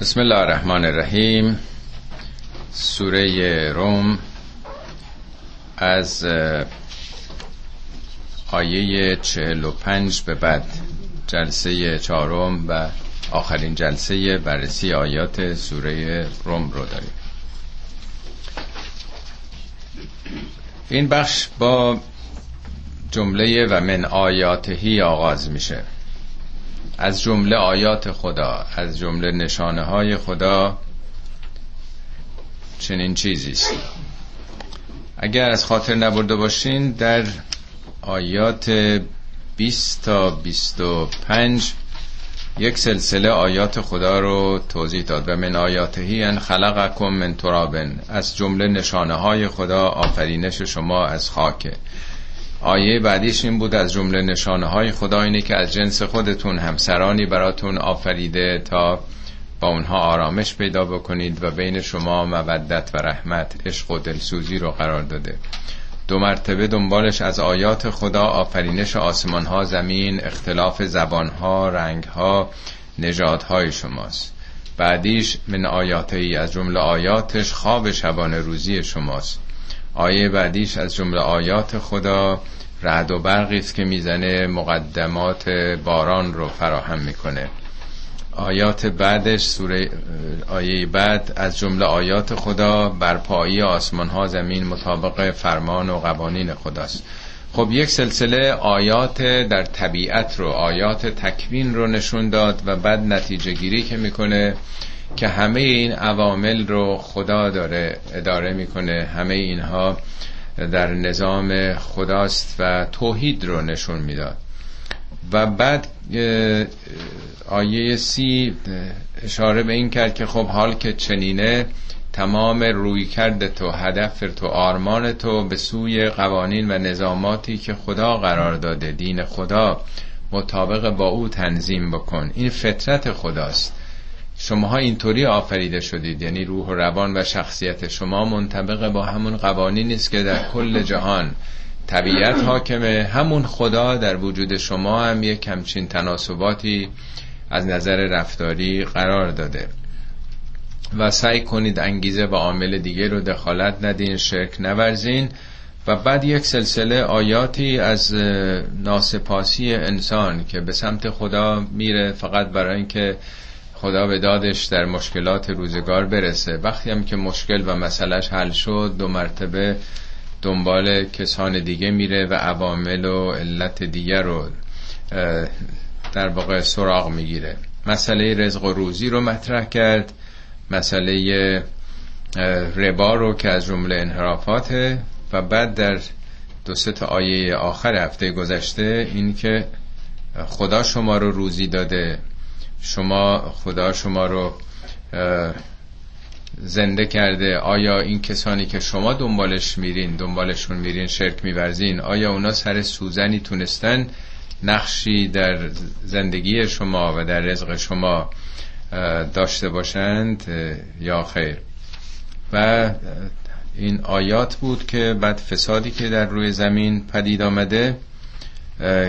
بسم الله الرحمن الرحیم. سوره روم از آیه چهل و پنج به بعد جلسه چهارم و آخرین جلسه بررسی آیات سوره روم رو داریم. این بخش با جمله و من آیاتهی آغاز میشه. از جمله آیات خدا از جمله نشانه های خدا چنین چیزی است. اگر از خاطر نبرده باشین در آیات 20 تا 25 یک سلسله آیات خدا رو توضیح داد و من آیاتهی ان خلقکم من ترابن از جمله نشانه های خدا آفرینش شما از خاکه آیه بعدیش این بود از جمله نشانه های خدا اینه که از جنس خودتون همسرانی براتون آفریده تا با اونها آرامش پیدا بکنید و بین شما مودت و رحمت عشق و دلسوزی رو قرار داده. دو مرتبه دنبالش از آیات خدا آفرینش آسمان ها زمین اختلاف زبان ها رنگ ها های شماست. بعدیش من آیاتی از جمله آیاتش خواب شبانه روزی شماست. آیه بعدیش از جمله آیات خدا رعد و برقی است که می‌زنه مقدمات باران رو فراهم می‌کنه. آیات بعدش سوره آیه بعد از جمله آیات خدا برپایی آسمان ها زمین مطابق فرمان و قوانین خداست. خب یک سلسله آیات در طبیعت رو آیات تکوین رو نشون داد و بعد نتیجه گیری که می‌کنه که همه این عوامل رو خدا داره اداره می‌کنه. همه اینها در نظام خداست و توحید رو نشون می‌داد. و بعد آیه سی اشاره به این کرد که خب حال که چنینه تمام روی کرده تو هدف تو آرمان تو به سوی قوانین و نظاماتی که خدا قرار داده دین خدا مطابق با او تنظیم بکن. این فطرت خداست. شماها اینطوری آفریده شدید. یعنی روح و روان و شخصیت شما منطبق با همون قوانین است که در کل جهان طبیعت حاکمه. همون خدا در وجود شما هم یک کمچین تناسباتی از نظر رفتاری قرار داده. و سعی کنید انگیزه و عامل دیگه رو دخالت ندین شرک نورزین. و بعد یک سلسله آیاتی از ناسپاسی انسان که به سمت خدا میره فقط برای اینکه خدا به دادش در مشکلات روزگار برسه. وقتی هم که مشکل و مسئلهش حل شد دو مرتبه دنبال کسان دیگه میره و عوامل و علت دیگر رو در واقع سراغ می‌گیره. مسئله رزق و روزی رو مطرح کرد. مسئله ربا رو که از جمله انحرافاته و بعد در دو تا آیه آخر هفته گذشته این که خدا شما رو روزی داده. شما خدا شما رو زنده کرده. آیا این کسانی که شما دنبالش میرین دنبالشون میرین شرک میورزین آیا اونا سر سوزنی تونستن نقشی در زندگی شما و در رزق شما داشته باشند یا خیر؟ و این آیات بود که بعد فسادی که در روی زمین پدید آمده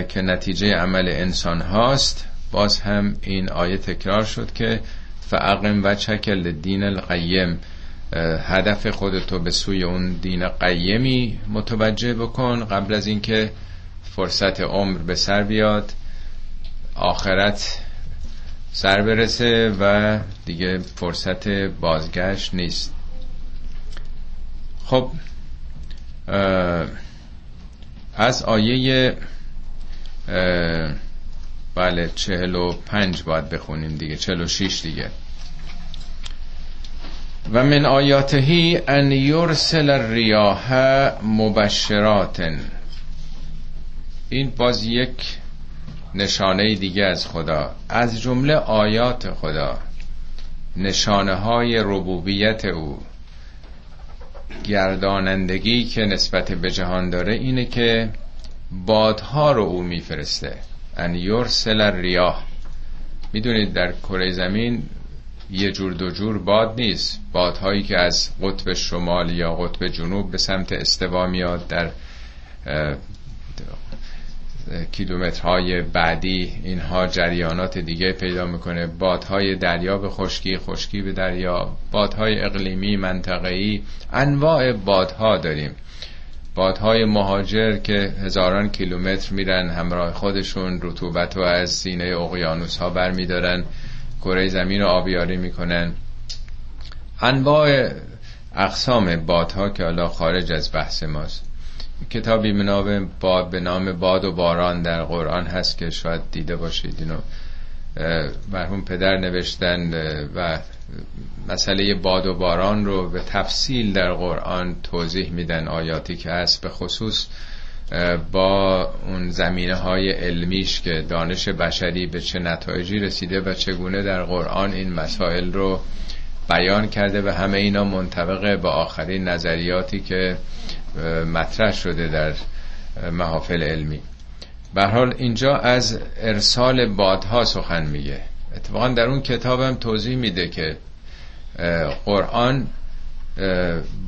که نتیجه عمل انسان هاست. باز هم این آیه تکرار شد که فعقم و چکل دین القیم هدف خودتو به سوی اون دین قیمی متوجه بکن قبل از اینکه فرصت عمر به سر بیاد آخرت سر برسه و دیگه فرصت بازگشت نیست. خب از آیه بله چهل و پنج باید بخونیم دیگه چهل و شیش دیگه. و من آیاتهی ان یرسل الریاح مبشرات این باز یک نشانه دیگه از خدا. از جمله آیات خدا نشانه های ربوبیت او. گردانندگی که نسبت به جهان داره اینه که بادها رو او میفرسته. ان یرسل ریاه می‌دونید در کره زمین یه جور دو جور باد نیست. بادهایی که از قطب شمال یا قطب جنوب به سمت استوا میاد در کیلومترهای بعدی اینها جریانات دیگه پیدا می‌کنه. بادهای دریا به خشکی خشکی به دریا. بادهای اقلیمی منطقه‌ای. انواع بادها داریم. بادهای مهاجر که هزاران کیلومتر میرن همراه خودشون رطوبت رو از سینه اقیانوس ها بر میدارن کره زمین رو آبیاری می‌کنن. انواع اقسام بادها که حالا خارج از بحث ماست. کتابی به باد به نام باد و باران در قرآن هست که شاید دیده باشید. اینو مرحوم پدر نوشتن و مسئله باد و باران رو به تفصیل در قرآن توضیح میدن آیاتی که هست به خصوص با اون زمینه های علمیش که دانش بشری به چه نتایجی رسیده و چگونه در قرآن این مسائل رو بیان کرده و همه اینا منطبق با آخرین نظریاتی که مطرح شده در محافل علمی. به حال اینجا از ارسال بادها سخن میگه. اتفاقا در اون کتابم توضیح میده که قرآن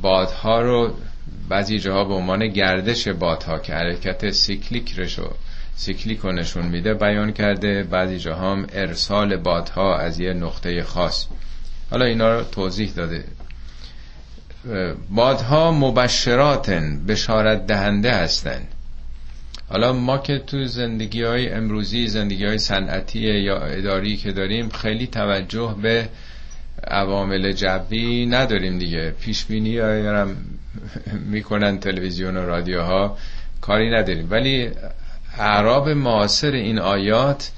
بادها رو بعضی جاها به عنوان گردش بادها که حرکت cyclic رشو cyclic رو نشون میده بیان کرده. بعضی جاها هم ارسال بادها از یه نقطه خاص. حالا اینا رو توضیح داده. بادها مبشراتن بشارت دهنده هستند حالا ما که تو زندگی های امروزی زندگی های صنعتی یا اداری که داریم خیلی توجه به عوامل جوی نداریم دیگه. پیش بینی هم می‌کنن تلویزیون و رادیوها کاری نداریم. ولی اعراب معاصر این آیات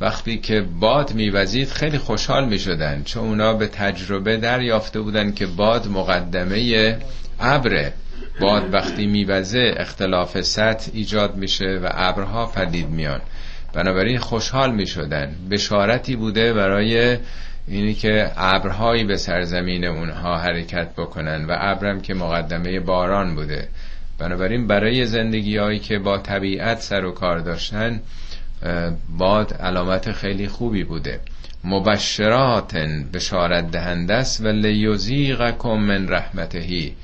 وقتی که باد میوزید خیلی خوشحال می‌شدن. چون اونا به تجربه دریافته بودن که باد مقدمه ابره. باد وقتی میوزه اختلاف سطح ایجاد میشه و ابرها پدید میان. بنابراین خوشحال می‌شدن. بشارتی بوده برای اینی که ابرهایی به سرزمین اونها حرکت بکنن و ابرم که مقدمه باران بوده. بنابراین برای زندگی هایی که با طبیعت سر و کار داشتن باد علامت خیلی خوبی بوده. مبشراتن بشارت دهنده است و لیوزیقکم من رحمتهی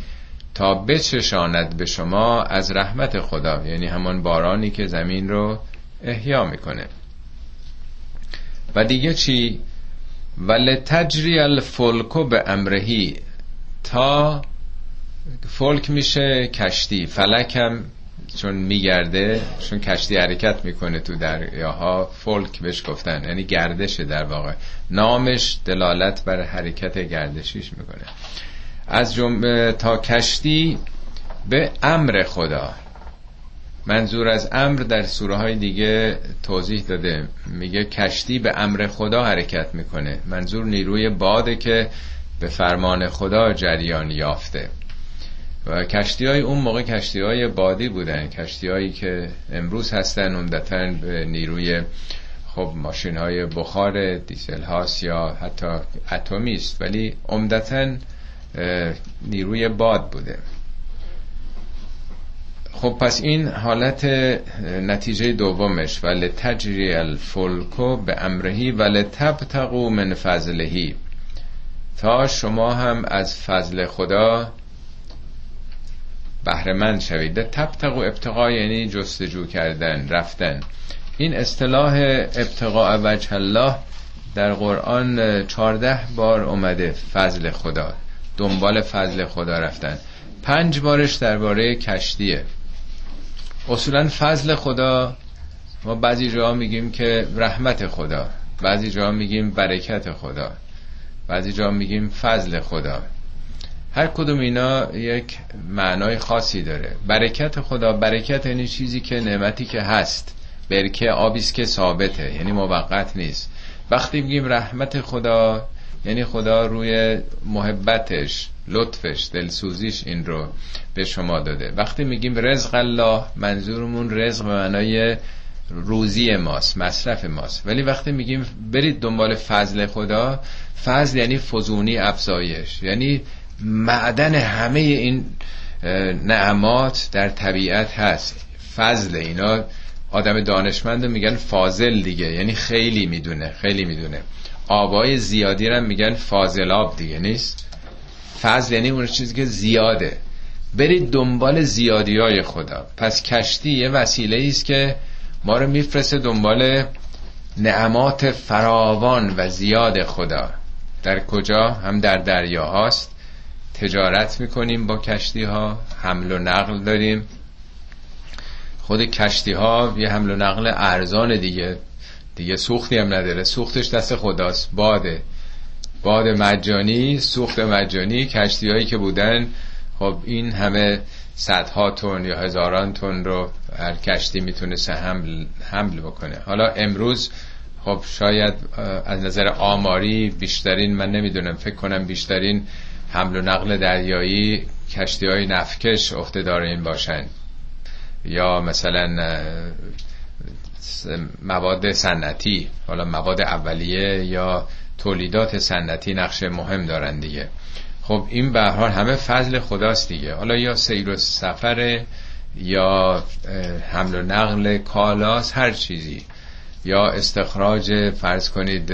تا بچشاند به شما از رحمت خدا یعنی همان بارانی که زمین رو احیا می‌کنه. و دیگه چی؟ ول تجری الفلکو به امرهی تا فلک میشه کشتی. فلکم چون میگرده چون کشتی حرکت می‌کنه تو دریاها فولک بهش گفتن یعنی گردش در واقع. نامش دلالت بر حرکت گردشیش می‌کنه. از جمله تا کشتی به امر خدا. منظور از امر در سوره های دیگه توضیح داده. میگه کشتی به امر خدا حرکت می‌کنه. منظور نیروی باده که به فرمان خدا جریان یافته. و کشتی های اون موقع کشتی های بادی بودن. کشتی هایی که امروز هستن عمدتا به نیروی خب ماشین های بخار دیزل هاست یا حتی اتمی است. ولی عمدتا نیروی باد بوده. خب پس این حالت نتیجه دومش. ولی تجری الفلکو به امرهی ولی تبتقو من فضلهی. تا شما هم از فضل خدا بهرمند شوید. تبتقو ابتقا یعنی جستجو کردن رفتن. این اصطلاح ابتقاء وجه الله در قرآن چارده بار اومده فضل خدا. دنبال فضل خدا رفتن. پنج بارش درباره کشتیه. اصولا فضل خدا ما بعضی جاها میگیم که رحمت خدا بعضی جاها میگیم برکت خدا بعضی جاها میگیم فضل خدا. هر کدوم اینا یک معنای خاصی داره. برکت خدا برکت یعنی چیزی که نعمتی که هست برکه آبیست که ثابته یعنی موقت نیست. وقتی میگیم رحمت خدا یعنی خدا روی محبتش لطفش دلسوزیش این رو به شما داده. وقتی میگیم رزق الله منظورمون رزق به معنای روزی ماست مصرف ماست. ولی وقتی میگیم برید دنبال فضل خدا فضل یعنی فزونی افزایش. یعنی معدن همه این نعمات در طبیعت هست. فضل اینا آدم دانشمند میگن فاضل دیگه. یعنی خیلی می‌دونه خیلی می‌دونه. آبای زیادی رو میگن فاضلاب دیگه نیست؟ فضل یعنی اون چیزی که زیاده. برید دنبال زیادی های خدا. پس کشتی یه وسیله است که ما رو میفرسته دنبال نعمات فراوان و زیاد خدا. در کجا؟ هم در دریا هاست تجارت می‌کنیم با کشتی ها حمل و نقل داریم. خود کشتی ها یه حمل و نقل ارزان دیگه. دیگه سوختی هم نداره. سوختش دست خداست. باده. باد مجانی سوخت مجانی کشتی هایی که بودن خب این همه صدها تن یا هزاران تن رو هر کشتی می‌تونست حمل, حمل بکنه. حالا امروز خب شاید از نظر آماری بیشترین من نمی‌دونم فکر کنم بیشترین حمل و نقل دریایی کشتی های نفکش عهدهدار این باشن. یا مثلا مواد سنتی حالا مواد اولیه یا تولیدات سنتی نقش مهم دارن دیگه. خب این به حال همه فضل خداست دیگه. حالا یا سیر و سفر یا حمل و نقل کالاس هر چیزی. یا استخراج فرض کنید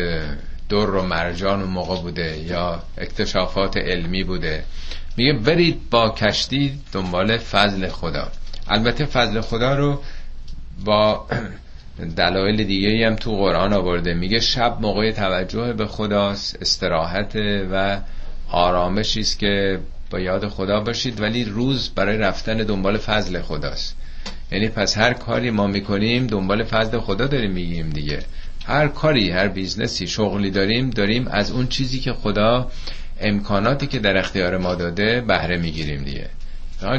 در و مرجان و موقع بوده یا اکتشافات علمی بوده. میگه برید با کشتی دنبال فضل خدا. البته فضل خدا رو با دلایل دیگه هم تو قرآن آورده. میگه شب موقع توجه به خداست استراحت و آرامشی است که با یاد خدا باشید ولی روز برای رفتن دنبال فضل خداست. یعنی پس هر کاری ما می‌کنیم دنبال فضل خدا داریم میگیم دیگه. هر کاری هر business ی شغلی داریم داریم از اون چیزی که خدا امکاناتی که در اختیار ما داده بهره می‌گیریم دیگه.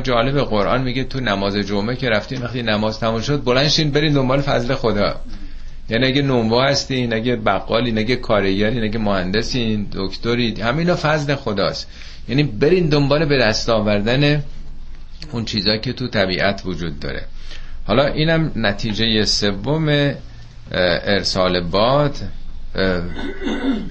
جالب قرآن میگه تو نماز جمعه که رفتیم وقتی نماز تموم شد بلند شین برین دنبال فضل خدا. یعنی اگه نونوا هستین اگه بقالی اگه کارگری اگه مهندسین دکتری همینا فضل خداست. یعنی برین دنبال به دست آوردن اون چیزایی که تو طبیعت وجود داره. حالا اینم نتیجه سوم ارسال باد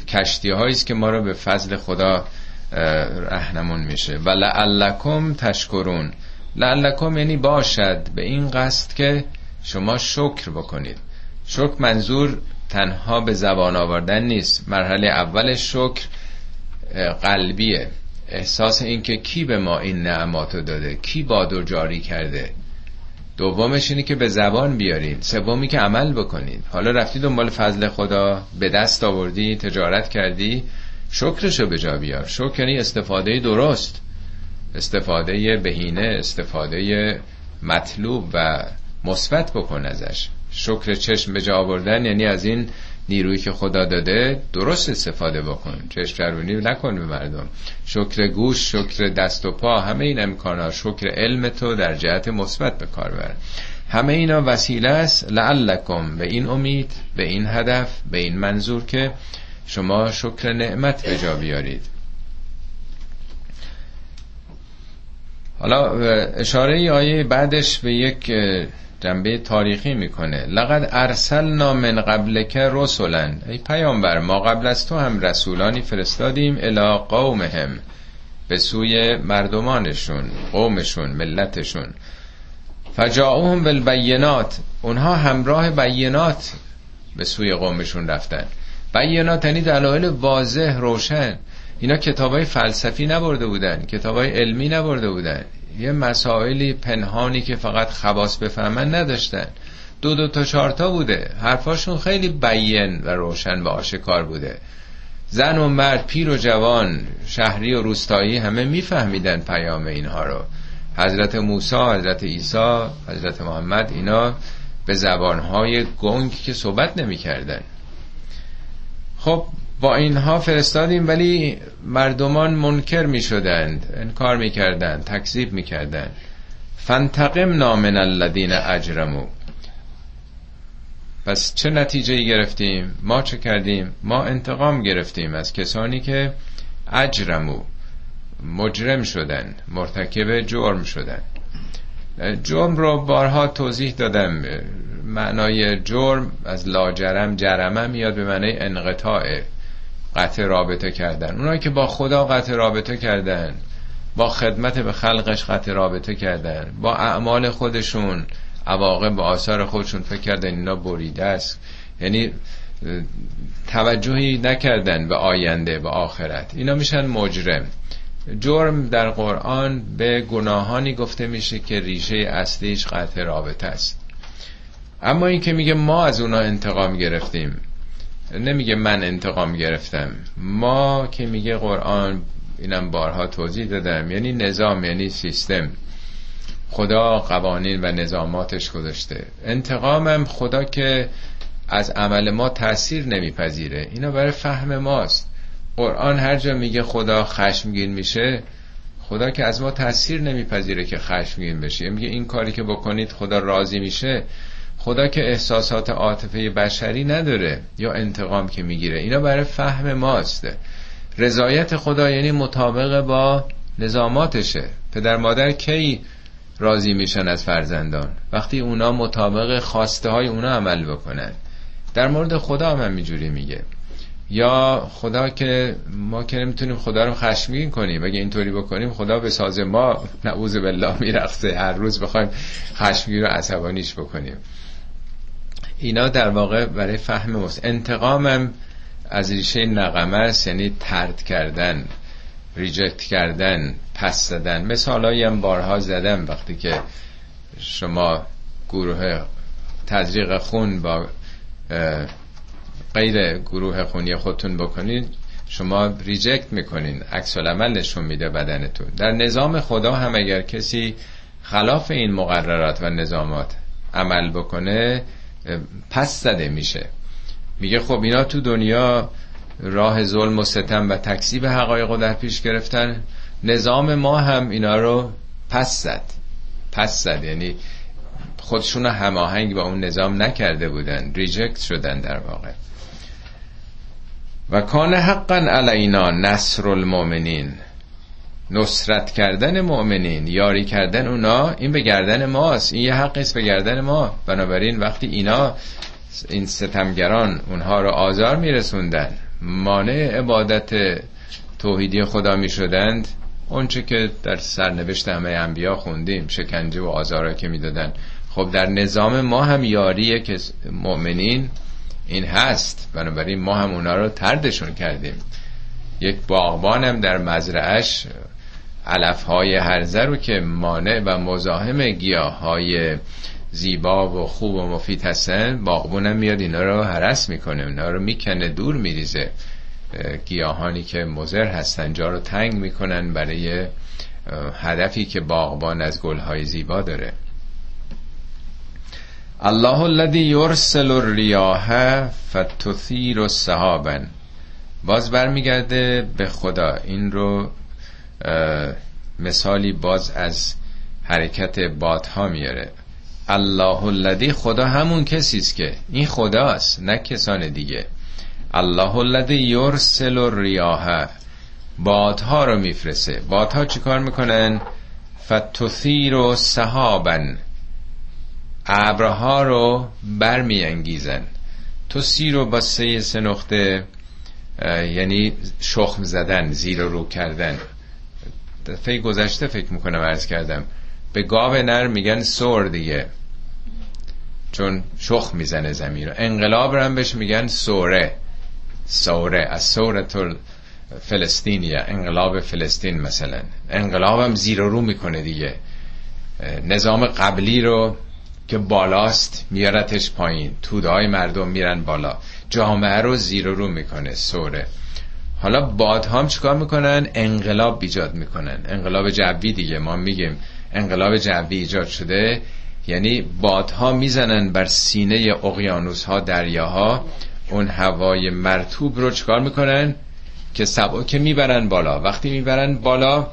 کشتی است که ما رو به فضل خدا رهنمون میشه. و لعلکم تشکرون. لعلکم یعنی باشد به این قصد که شما شکر بکنید. شکر منظور تنها به زبان آوردن نیست. مرحله اول شکر قلبیه. احساس اینکه کی به ما این نعماتو داده؟ کی بادو جاری کرده؟ دومش اینه که به زبان بیارین سومی که عمل بکنید. حالا رفتی دنبال فضل خدا به دست آوردی تجارت کردی شکرشو به جا بیار. شکر یعنی استفاده درست استفاده بهینه استفاده مطلوب و مثبت بکن ازش. شکر چشم به جا آوردن یعنی از این نیرویی که خدا داده درست استفاده بکن. چشم چرونی نکن به مردم. شکر گوش شکر دست و پا همه این امکانات شکر علم تو در جهت مثبت به کار بر. همه اینا وسیله است. لعلکم به این امید به این هدف به این منظور که شما شکر نعمت به جا بیارید. حالا اشاره آیه بعدش به یک جنبه تاریخی می‌کنه. لقد ارسلنا من قبل که رسولن ای پیامبر ما قبل از تو هم رسولانی فرستادیم الی قومهم به سوی مردمانشون قومشون ملتشون. فجاؤهم بالبینات. اونها همراه بینات به سوی قومشون رفتن. بینات یعنی دلایل واضح روشن. اینا کتابای فلسفی نبرده بودن کتابای علمی نبرده بودن. یه مسائلی پنهانی که فقط خواص بفهمن نداشتن. دو دو تا چارتا بوده. حرفاشون خیلی بین و روشن و آشکار بوده. زن و مرد پیر و جوان شهری و روستایی همه میفهمیدن پیام اینها رو. حضرت موسی حضرت عیسی حضرت محمد اینا به زبانهای گنگ که صحبت نمی‌کردن. خب با اینها فرستادیم ولی مردمان منکر می شدند انکار می کردند تکذیب می کردند فانتقم نامن الذین اجرمو. پس چه نتیجه گرفتیم؟ ما چه کردیم؟ ما انتقام گرفتیم از کسانی که اجرمو مجرم شدن مرتکب جرم شدن جرم رو بارها توضیح دادم. معنای جرم از لاجرم جرمه میاد به معنی انقطاع قطع رابطه کردن. اونایی که با خدا قطع رابطه کردن با خدمت به خلقش قطع رابطه کردن با اعمال خودشون عواقب به آثار خودشون فکر کردن اینا بریده است. یعنی توجهی نکردن به آینده به آخرت. اینا میشن مجرم. جرم در قرآن به گناهانی گفته میشه که ریشه اصلیش قطع رابطه است. اما این که میگه ما از اونا انتقام گرفتیم نمیگه من انتقام گرفتم. ما که میگه قرآن اینم بارها توضیح دادم. یعنی نظام یعنی سیستم. خدا قوانین و نظاماتش گذاشته. انتقامم خدا که از عمل ما تاثیر نمیپذیره. اینا برای فهم ماست. قرآن هر جا میگه خدا خشمگین میشه خدا که از ما تاثیر نمیپذیره که خشمگین بشه. میگه این کاری که بکنید خدا راضی میشه. خدا که احساسات عاطفه بشری نداره یا انتقام که می‌گیره. اینا برای فهم ماست. رضایت خدا یعنی مطابق با نظاماتشه. پدر مادر کی راضی میشن از فرزندان؟ وقتی اونا مطابق خواسته های اونا عمل بکنن. در مورد خدا هم همینجوری میگه. یا خدا که ما که نمی‌تونیم خدا رو خشمگین کنیم. اگه اینطوری بکنیم خدا به ساز ما نعوذ بالله میرقصه. هر روز بخوایم خشمگین رو عصبانیش بکنیم. اینا در واقع برای فهم مسئله‌ست انتقامم از ریشه نقمه است یعنی طرد کردن reject کردن پس زدن. مثال هم بارها زدم وقتی که شما گروه تزریق خون با غیر گروه خونی خودتون بکنید شما reject می‌کنین. عکس العمل نشون میده بدنتون. در نظام خدا هم اگر کسی خلاف این مقررات و نظامات عمل بکنه پس زده میشه. میگه خب اینا تو دنیا راه ظلم و ستم و تکسیب حقایق رو در پیش گرفتن. نظام ما هم اینا رو پس زد. پس زد. یعنی خودشون هماهنگ با اون نظام نکرده بودن. ریجکت شدن در واقع. و کان حقا علینا نصر المؤمنین. نصرت کردن مؤمنین یاری کردن اونا این به گردن ماست این یه حقی است به گردن ما. بنابراین وقتی اینا این ستمگران اونها رو آزار میرسوندن مانع عبادت توحیدی خدا می شدند اونچه که در سرنوشت همه انبیا خوندیم شکنجه و آزارا که می‌دادن. خب در نظام ما هم یاریه که مؤمنین این هست. بنابراین ما هم اونا رو تردشون کردیم. یک باغبانم در مزرعش علف های هرزه رو که مانع و مزاحم گیاه های زیبا و خوب و مفید هستن باغبونم میاد اینا رو حرس می‌کنه اینا رو می‌کنه دور میریزه. گیاهانی که مزر هستن جا رو تنگ می‌کنن برای هدفی که باغبان از گلهای زیبا داره. الله الذي يرسل الرياح فتثير السحابا باز برمیگرده به خدا. این رو مثالی باز از حرکت بادها میاره. الله الذی خدا همون کسی است که این خداست نه کسان دیگه. الله الذی یرسل الرياح بادها رو میفرسه بادها چیکار می‌کنن؟ فتثیر سحابن. ابرها رو برمیانگیزن. تو سی رو با سه سه نقطه یعنی شخم زدن زیر رو کردن. دفعه گذشته فکر می‌کنم عرض کردم. به گاو نر میگن سور دیگه. چون شخ می‌زنه زمین رو. انقلاب رو هم بهش میگن سوره. سوره. از سورت فلسطینیه انقلاب فلسطین مثلا. انقلاب هم زیر رو می‌کنه دیگه. نظام قبلی رو که بالاست میارتش پایین. تودهای مردم میرن بالا. جامعه رو زیر رو می‌کنه. سوره. حالا بادهام چیکار می‌کنن؟ انقلاب ایجاد می‌کنن. انقلاب جوی دیگه. ما میگیم انقلاب جوی ایجاد شده. یعنی بادها می‌زنن بر سینه اقیانوس ها دریاها. اون هوای مرتوب رو چکار می‌کنن؟ که که می‌برن بالا. وقتی می‌برن بالا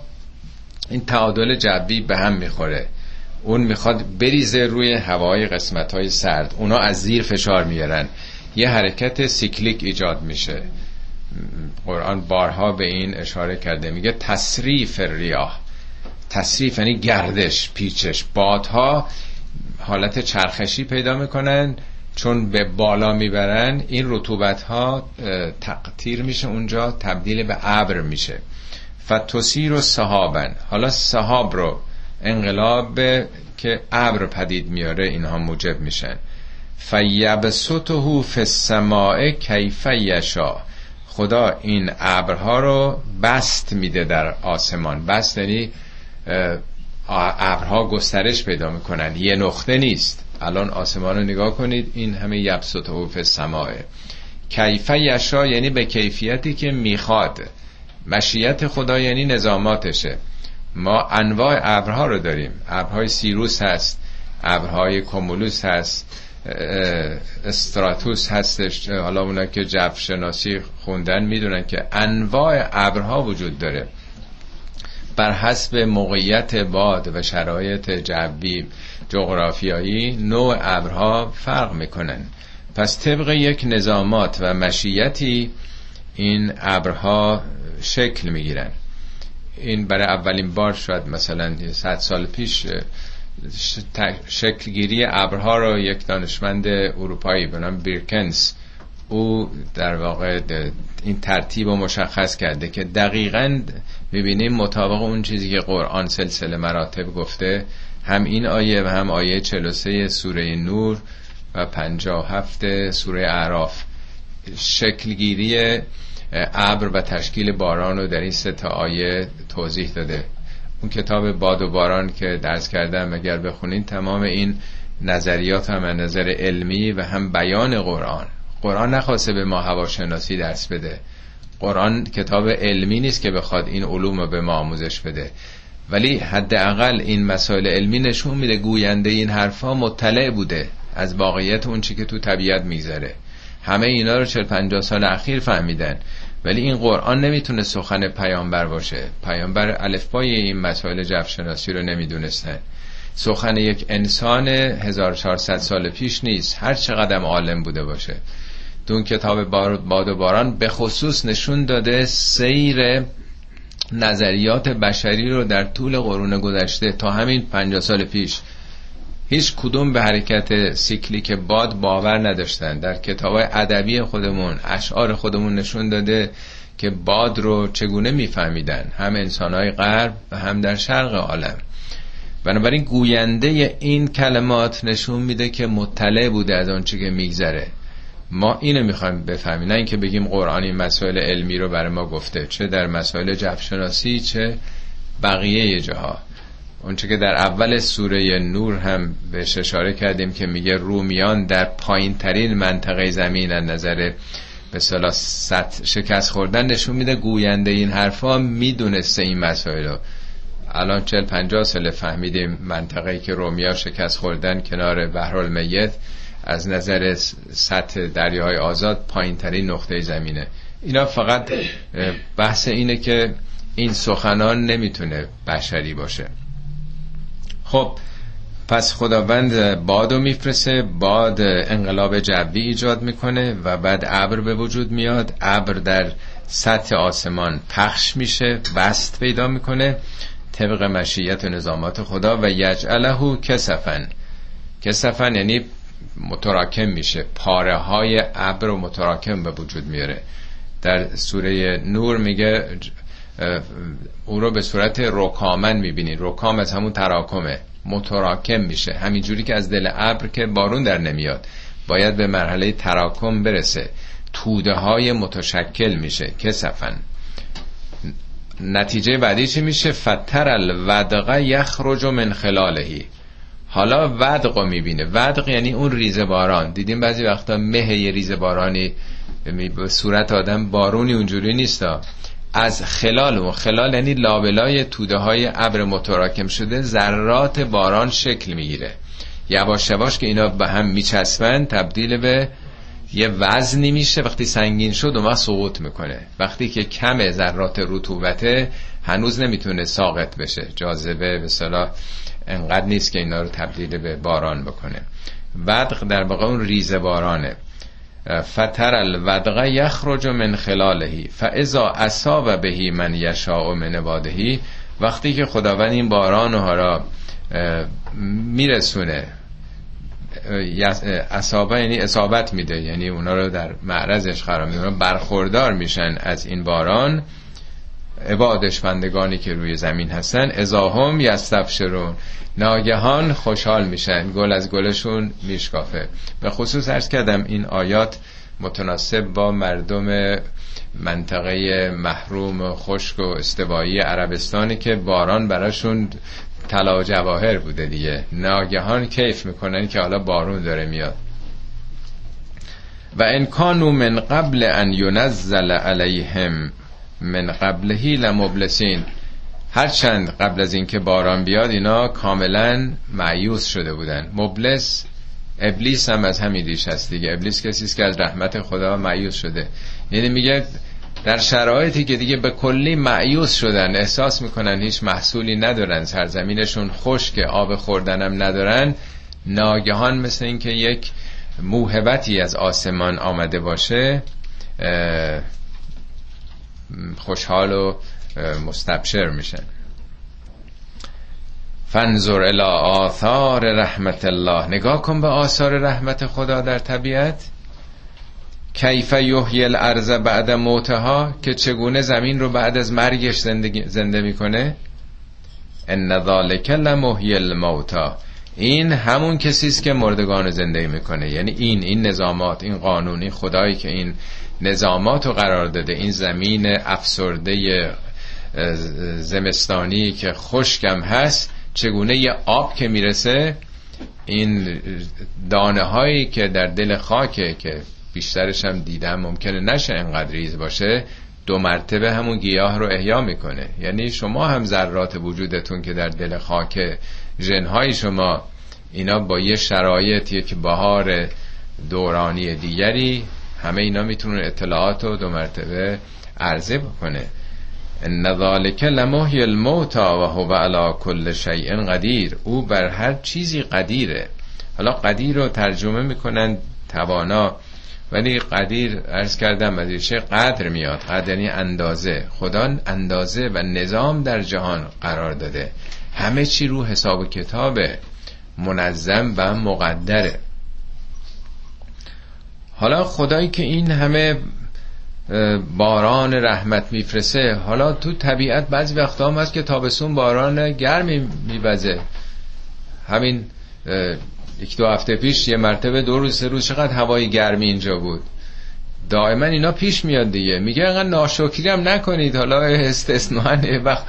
این تعادل جوی به هم می‌خوره. اون می‌خواد بریزه روی هوای قسمت های سرد. اونا از زیر فشار میارن یه حرکت سیکلیک ایجاد میشه. قرآن بارها به این اشاره کرده. میگه تصریف ریاه. تصریف یعنی گردش پیچش. بادها حالت چرخشی پیدا می‌کنن چون به بالا می‌برن این رطوبت ها تقطیر میشه اونجا تبدیل به ابر میشه. فتوسیر و صحابن. حالا صحاب رو انقلاب که ابر پدید میاره اینها موجب میشن. فیبسطه فی السماء کیف یشا خدا این ابرها رو بست میده در آسمان. بست یعنی ابرها گسترش پیدا می‌کنن. یه نقطه نیست. الان آسمان رو نگاه کنید این همه یبس و سماه کیفه یشا یعنی به کیفیتی که می‌خواد. مشیت خدا یعنی نظاماتشه. ما انواع ابرها رو داریم. ابرهای سیروس هست ابرهای کومولوس هست استراتوس هستش. حالا اونا که جو شناسی خوندن می‌دونن که انواع ابرها وجود داره. بر حسب موقعیت باد و شرایط جوی جغرافیایی نوع ابرها فرق می‌کنن. پس طبق یک نظامات و مشیتی این ابرها شکل می‌گیرن. این برای اولین بار شاید مثلا صد سال پیش شکلگیری ابرها رو یک دانشمند اروپایی به نام بیرکنس او در واقع این ترتیب رو مشخص کرده که دقیقا می‌بینیم مطابق اون چیزی که قرآن سلسله مراتب گفته هم این آیه و هم آیه 43 سوره نور و 57 سوره اعراف. شکلگیری ابر و تشکیل باران رو در این سه تا آیه توضیح داده. اون کتاب باد و باران که درس کردم اگر بخونین تمام این نظریات هم نظر علمی و هم بیان قرآن. قرآن نخواسته به ما هواشناسی درس بده. قرآن کتاب علمی نیست که بخواد این علوم رو به ما آموزش بده. ولی حداقل این مسائل علمی نشون میده گوینده این حرفا مطلع بوده از واقعیت اون چی که تو طبیعت میگذره. همه اینا رو 40 50 سال اخیر فهمیدن. ولی این قرآن نمی‌تونه سخن پیامبر باشه. پیامبر الفبای این مسائل جفشناسی رو نمی‌دونستن سخن یک انسان 1400 سال پیش نیست. هر چقدر عالم بوده باشه. دون کتاب باد و باران به خصوص نشون داده سیر نظریات بشری رو در طول قرون گذشته تا همین 50 سال پیش هیچ کدوم به حرکت سیکلیک باد باور نداشتن. در کتاب ادبی خودمون اشعار خودمون نشون داده که باد رو چگونه میفهمیدن. هم انسانهای غرب و هم در شرق عالم. بنابراین گوینده این کلمات نشون میده که مطلع بوده از آنچه که میگذره. ما اینو می‌خوایم بفهمیم. نه اینکه بگیم قرآن این مسائل علمی رو برای ما گفته چه در مسائل جفشناسی چه بقیه جاها. اونچه که در اول سوره نور هم به اشاره کردیم که میگه رومیان در پایین ترین منطقه زمین از نظر به صلاح شکست خوردن نشون میده گوینده این حرفا می‌دونسته این مسائل رو. الان چل پنجاه سال فهمیدیم منطقه که رومیا شکست خوردن کنار بحر میت از نظر سطح دریاهای آزاد پایین ترین نقطه زمینه. اینا فقط بحث اینه که این سخنان نمی‌تونه بشری باشه. خب پس خداوند بادو میفرسه باد انقلاب جوی ایجاد می‌کنه و بعد ابر به وجود میاد. ابر در سطح آسمان پخش میشه بست پیدا می‌کنه طبق مشیت و نظامات خدا. و یجعله کسفن. کسفن یعنی متراکم میشه پاره های ابر و متراکم به وجود میاره. در سوره نور میگه او رو به صورت رکامن می‌بینید. رکام از همون تراکمه. متراکم میشه. همینجوری که از دل ابر که بارون در نمیاد. باید به مرحله تراکم برسه. توده های متشکل میشه. کسفن نتیجه بعدی چی میشه؟ فتر الودقه یخرج من خلالهی حالا ودق می‌بینه. ودق یعنی اون ریزه باران. دیدیم بعضی وقتا مه یه ریزه بارانی به صورت آدم بارونی اونجوری نیستا از خلال و خلال یعنی لابلای توده های ابر متراکم شده ذرات باران شکل می‌گیره. یواش یواش که اینا به هم میچسبن تبدیل به یه وزنی میشه. وقتی سنگین شد و وقت سقوط می‌کنه. وقتی که کم ذرات رطوبته هنوز نمی‌تونه ساقط بشه. جاذبه به صلاح انقدر نیست که اینا رو تبدیل به باران بکنه. ودق در واقع اون ریزه بارانه. فتر الودق یخرج من خلالهی فاذا اصاب بهی من یشاء من عبادهی وقتی که خداوند این باران ها را میرسونه اصابه یعنی اصابت میده یعنی اونا رو در معرضش قرار میده برخوردار میشن از این باران. عبادش بندگانی که روی زمین هستن ازاهم یستبشرون. ناگهان خوشحال میشن. گل از گلشون میشکافه. به خصوص ارز کردم این آیات متناسب با مردم منطقه محروم خشک و استوایی عربستانی که باران براشون طلا جواهر بوده دیگه. ناگهان کیف می‌کنن که حالا بارون داره میاد. و ان کانوا من قبل ان ینزل علیهم من قبلهی لمبلسین. هرچند قبل از اینکه باران بیاد اینا کاملا معیوس شده بودن. مبلس ابلیس هم از همین ریش هست دیگه. ابلیس کسی است که از رحمت خدا معیوس شده. یعنی میگه در شرایطی که دیگه به کلی معیوس شدن احساس می‌کنن هیچ محصولی ندارن سرزمینشون خشک آب خوردنم ندارن. ناگهان مثل اینکه یک موهبتی از آسمان آمده باشه خوشحال و مستبشر میشن فنظر الى آثار رحمت الله. نگاه کن به آثار رحمت خدا در طبیعت. کیف یحیی الارض بعد موتها که چگونه زمین رو بعد از مرگش زنده می‌کنه. ان ذالک لمحیی الموتا. این همون کسی است که مردگان زنده می‌کنه. یعنی این این نظامات این قانون این خدایی که این نظامات رو قرار داده. این زمین افسرده زمستانی که خشکم هست چگونه یه آب که می‌رسه این دانه هایی که در دل خاکه که بیشترش هم دیدم ممکنه نشه انقدر ریز باشه دو مرتبه همون گیاه رو احیا می‌کنه. یعنی شما هم ذرات وجودتون که در دل خاک جنهای شما اینا با یه شرایط که بهار دورانی دیگری همه اینا می‌تونن اطلاعات رو دو مرتبه عرضه بکنه. ان ذالک لمحی الموتا و هو علی کل شیء قدیر. او بر هر چیزی قدیره. حالا قدیر رو ترجمه می‌کنن توانا ولی قدیر ارز کردم از چه قدر میاد. قدر یعنی اندازه. خدا اندازه و نظام در جهان قرار داده. همه چی رو حساب و کتاب منظم و مقدره. حالا خدایی که این همه باران رحمت میفرسه حالا تو طبیعت بعضی وقتا هم هست که تابستون باران گرمی میبزه همین یک دو هفته پیش یه مرتبه دو روز سه روز چقدر هوای گرمی اینجا بود. دائما اینا پیش میاد دیگه. میگه انقدر ناشکری هم نکنید. حالا استثنان وقت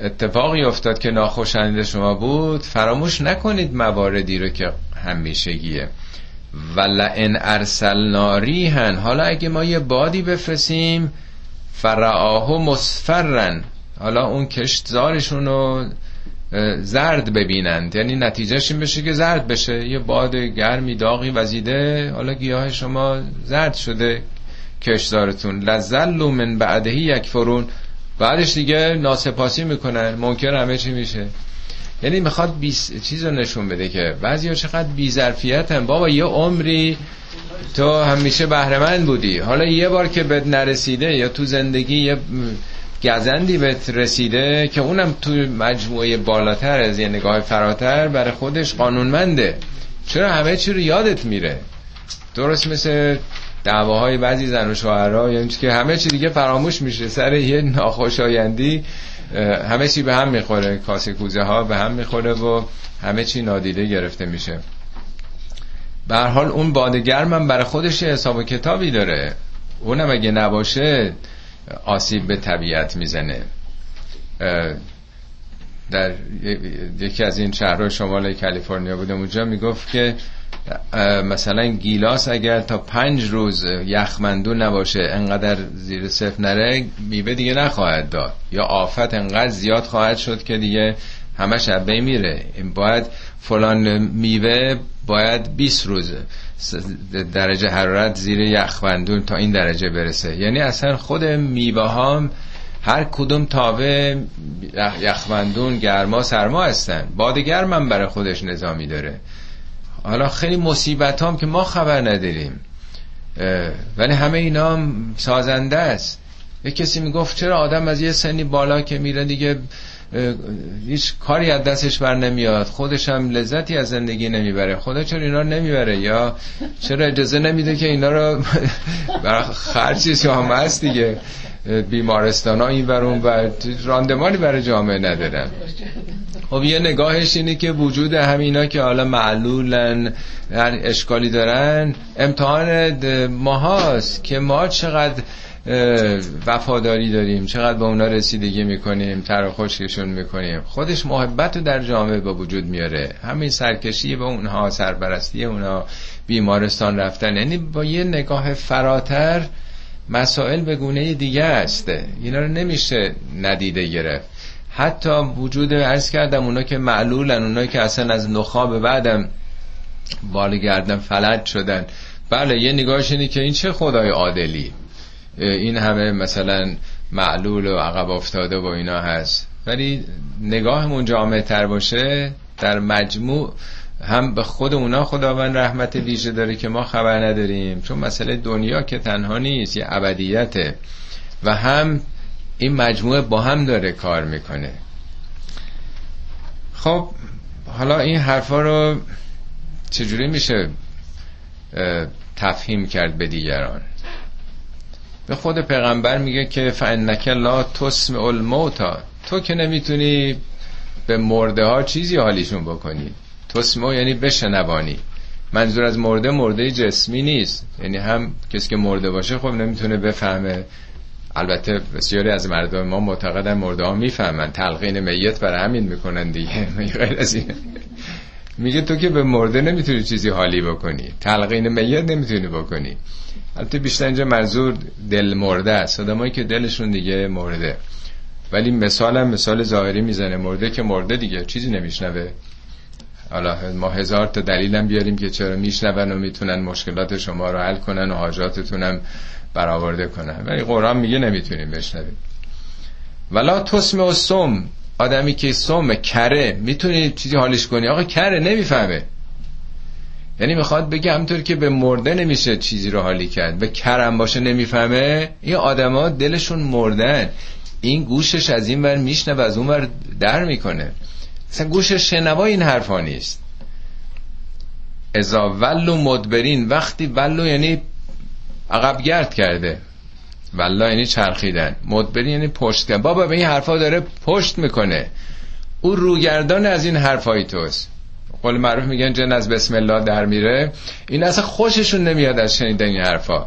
اتفاقی افتاد که ناخوشایند شما بود. فراموش نکنید مواردی رو که همیشگیه. ولئن ارسلنا ریحن حالا اگه ما یه بادی بفرستیم فرعاه مصفرن حالا اون کشتزارشون رو زرد ببینند. یعنی نتیجهش این بشه که زرد بشه. یه باد گرمی داغی وزیده. حالا گیاه شما زرد شده کشتزارتون لزلو من بعدهی یک فرون بعدش دیگه ناسپاسی می‌کنن. ممکن همه چی میشه. یعنی می‌خواد بیس چیز رو نشون بده که بعضی ها چقدر بیزرفیت هم بابا یه عمری تو همیشه بهرمند بودی. حالا یه بار که بهت نرسیده یا تو زندگی یه گزندی بهت رسیده که اونم تو مجموعه بالاتر از یه نگاه فراتر برای خودش قانونمنده. چرا همه چی رو یادت میره؟ درست مثل دعواهای بعضی زن و شوهرها یعنی که همه چی دیگه فراموش میشه. سر یه ناخوشایندی همه چی به هم می‌خوره کاسه کوزه ها به هم می‌خوره و همه چی نادیده گرفته میشه. به حال اون بادگرم هم برای خودش حساب و کتابی داره. اونم اگه نباشه آسیب به طبیعت می‌زنه. در یکی از این شهرهای شمال کالیفرنیا بودم اونجا می‌گفت که مثلا گیلاس اگر تا پنج روز یخمندو نباشه انقدر زیر صفر نره میوه دیگه نخواهد داد. یا آفت انقدر زیاد خواهد شد که دیگه همه شبه میره باید فلان میوه باید 20 روز درجه حرارت زیر یخمندون تا این درجه برسه. یعنی اصلا خود میوه هم هر کدوم تاوه یخمندون گرما سرما هستن. باد گرم برای خودش نظامی داره. حالا خیلی مصیبت هم که ما خبر نداریم. ولی همه اینا هم سازنده است. یک کسی می‌گفت چرا آدم از یه سنی بالا که میره دیگه هیچ کاری از دستش بر نمیاد. خودش هم لذتی از زندگی نمی‌بره. خدا چرا اینا رو نمی‌بره؟ یا چرا اجازه نمیده که اینا رو برای خرچی هم هست دیگه؟ بیمارستان ها این برون و راندمانی برای جامعه ندارن. خب یه نگاهش اینه که وجود همینا که حالا معلولن اشکالی دارن امتحان ماهاست که ما چقدر وفاداری داریم چقدر با اونا رسیدگی می‌کنیم تر خوششون می‌کنیم. خودش محبت رو در جامعه با وجود میاره. همین سرکشی به اونها سرپرستی اونا بیمارستان رفتن. یعنی با یه نگاه فراتر مسائل به گونه دیگه است. اینا رو نمیشه ندیده گرفت. حتی وجود عرض کردم اونا که معلولن اونا که اصلا از نخاب بعدم بال گردن فلج شدن. بله یه نگاهش اینه که این چه خدای عادلی. این همه مثلا معلول و عقب افتاده و اینا هست. ولی نگاهمون جامعه تر باشه در مجموع هم به خود اونا خداوند رحمت ویژه داره که ما خبر نداریم. چون مسئله دنیا که تنها نیست یه ابدیته. و هم این مجموعه با هم داره کار می‌کنه. خب حالا این حرفا رو چجوری میشه تفهیم کرد به دیگران؟ به خود پیغمبر میگه که فانک لا تسمع الموتا تو که نمی‌تونی به مرده ها چیزی حالیشون بکنی. تسمع یعنی بشنوانی منظور از مرده مرده جسمی نیست. یعنی هم کسی که مرده باشه خب نمی‌تونه بفهمه. البته بسیاری از مردم ما معتقدن مرده ها می‌فهمن. تلقین میت برای همین می‌کنن دیگه. غیر از میگه تو که به مرده نمی‌تونی چیزی حالی بکنی. تلقین میت نمی‌تونی بکنی. البته بیشتر اینجا منظور دل مرده است. آدمایی که دلشون دیگه مرده. ولی مثال هم مثال ظاهری می‌زنه. مرده که مرده دیگه چیزی نمیشنوه. حالا ما هزار تا دلیلم بیاریم که چرا میشنون و می‌تونن مشکلات شما رو حل کنن و حاجاتتونم برآورده کنن. ولی قرآن میگه نمی‌تونیم بشنویم. ولا تسم و سم آدمی که سم کره. می‌تونی چیزی حالش کنی؟ آقا کره نمی‌فهمه. یعنی می‌خواد بگه همطور که به مرده نمیشه چیزی رو حالی کرد. به کرم باشه نمی‌فهمه. این آدما دلشون مردن. این گوشش از این ور میشنه و از اون ور در می‌کنه. مثلا گوش شنوا این حرفا نیست. ازا ولو مدبرین وقتی ولو یعنی عقب گرد کرده. ولا یعنی چرخیدن. مدبرین یعنی پشت کردن. بابا به این حرفا داره پشت می‌کنه. او روگردان از این حرفای توست. قول معروف میگن جن از بسم الله در میره. این اصلا خوششون نمیاد از شنیدن این حرفا.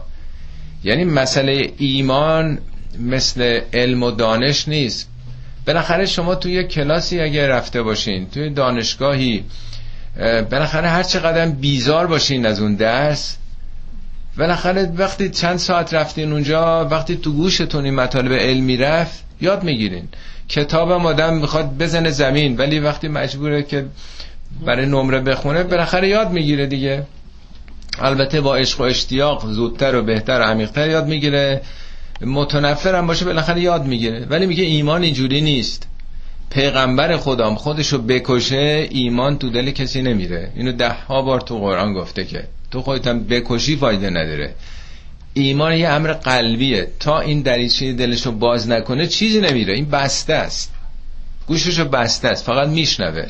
یعنی مسئله ایمان مثل علم و دانش نیست. بالاخره شما توی یک کلاسی اگه رفته باشین توی دانشگاهی بالاخره هر چقدر بیزار باشین از اون درس بالاخره وقتی چند ساعت رفتین اونجا وقتی تو گوشتون این مطالب علمی رفت یاد می‌گیرین. کتابم آدم می‌خواد بزنه زمین ولی وقتی مجبوره که برای نمره بخونه بالاخره یاد می‌گیره دیگه. البته با عشق و اشتیاق زودتر و بهتر و عمیقتر یاد می‌گیره. متنفر هم باشه بالاخره یاد می‌گیره. ولی میگه ایمان اینجوری نیست. پیغمبر خدام خودشو بکشه ایمان تو دل کسی نمیره. اینو ده ها بار تو قرآن گفته که تو خودت بکشی فایده نداره. ایمان یه امر قلبیه. تا این دریچه دلشو باز نکنه چیزی نمیره. این بسته است. گوششو بسته است. فقط میشنوه.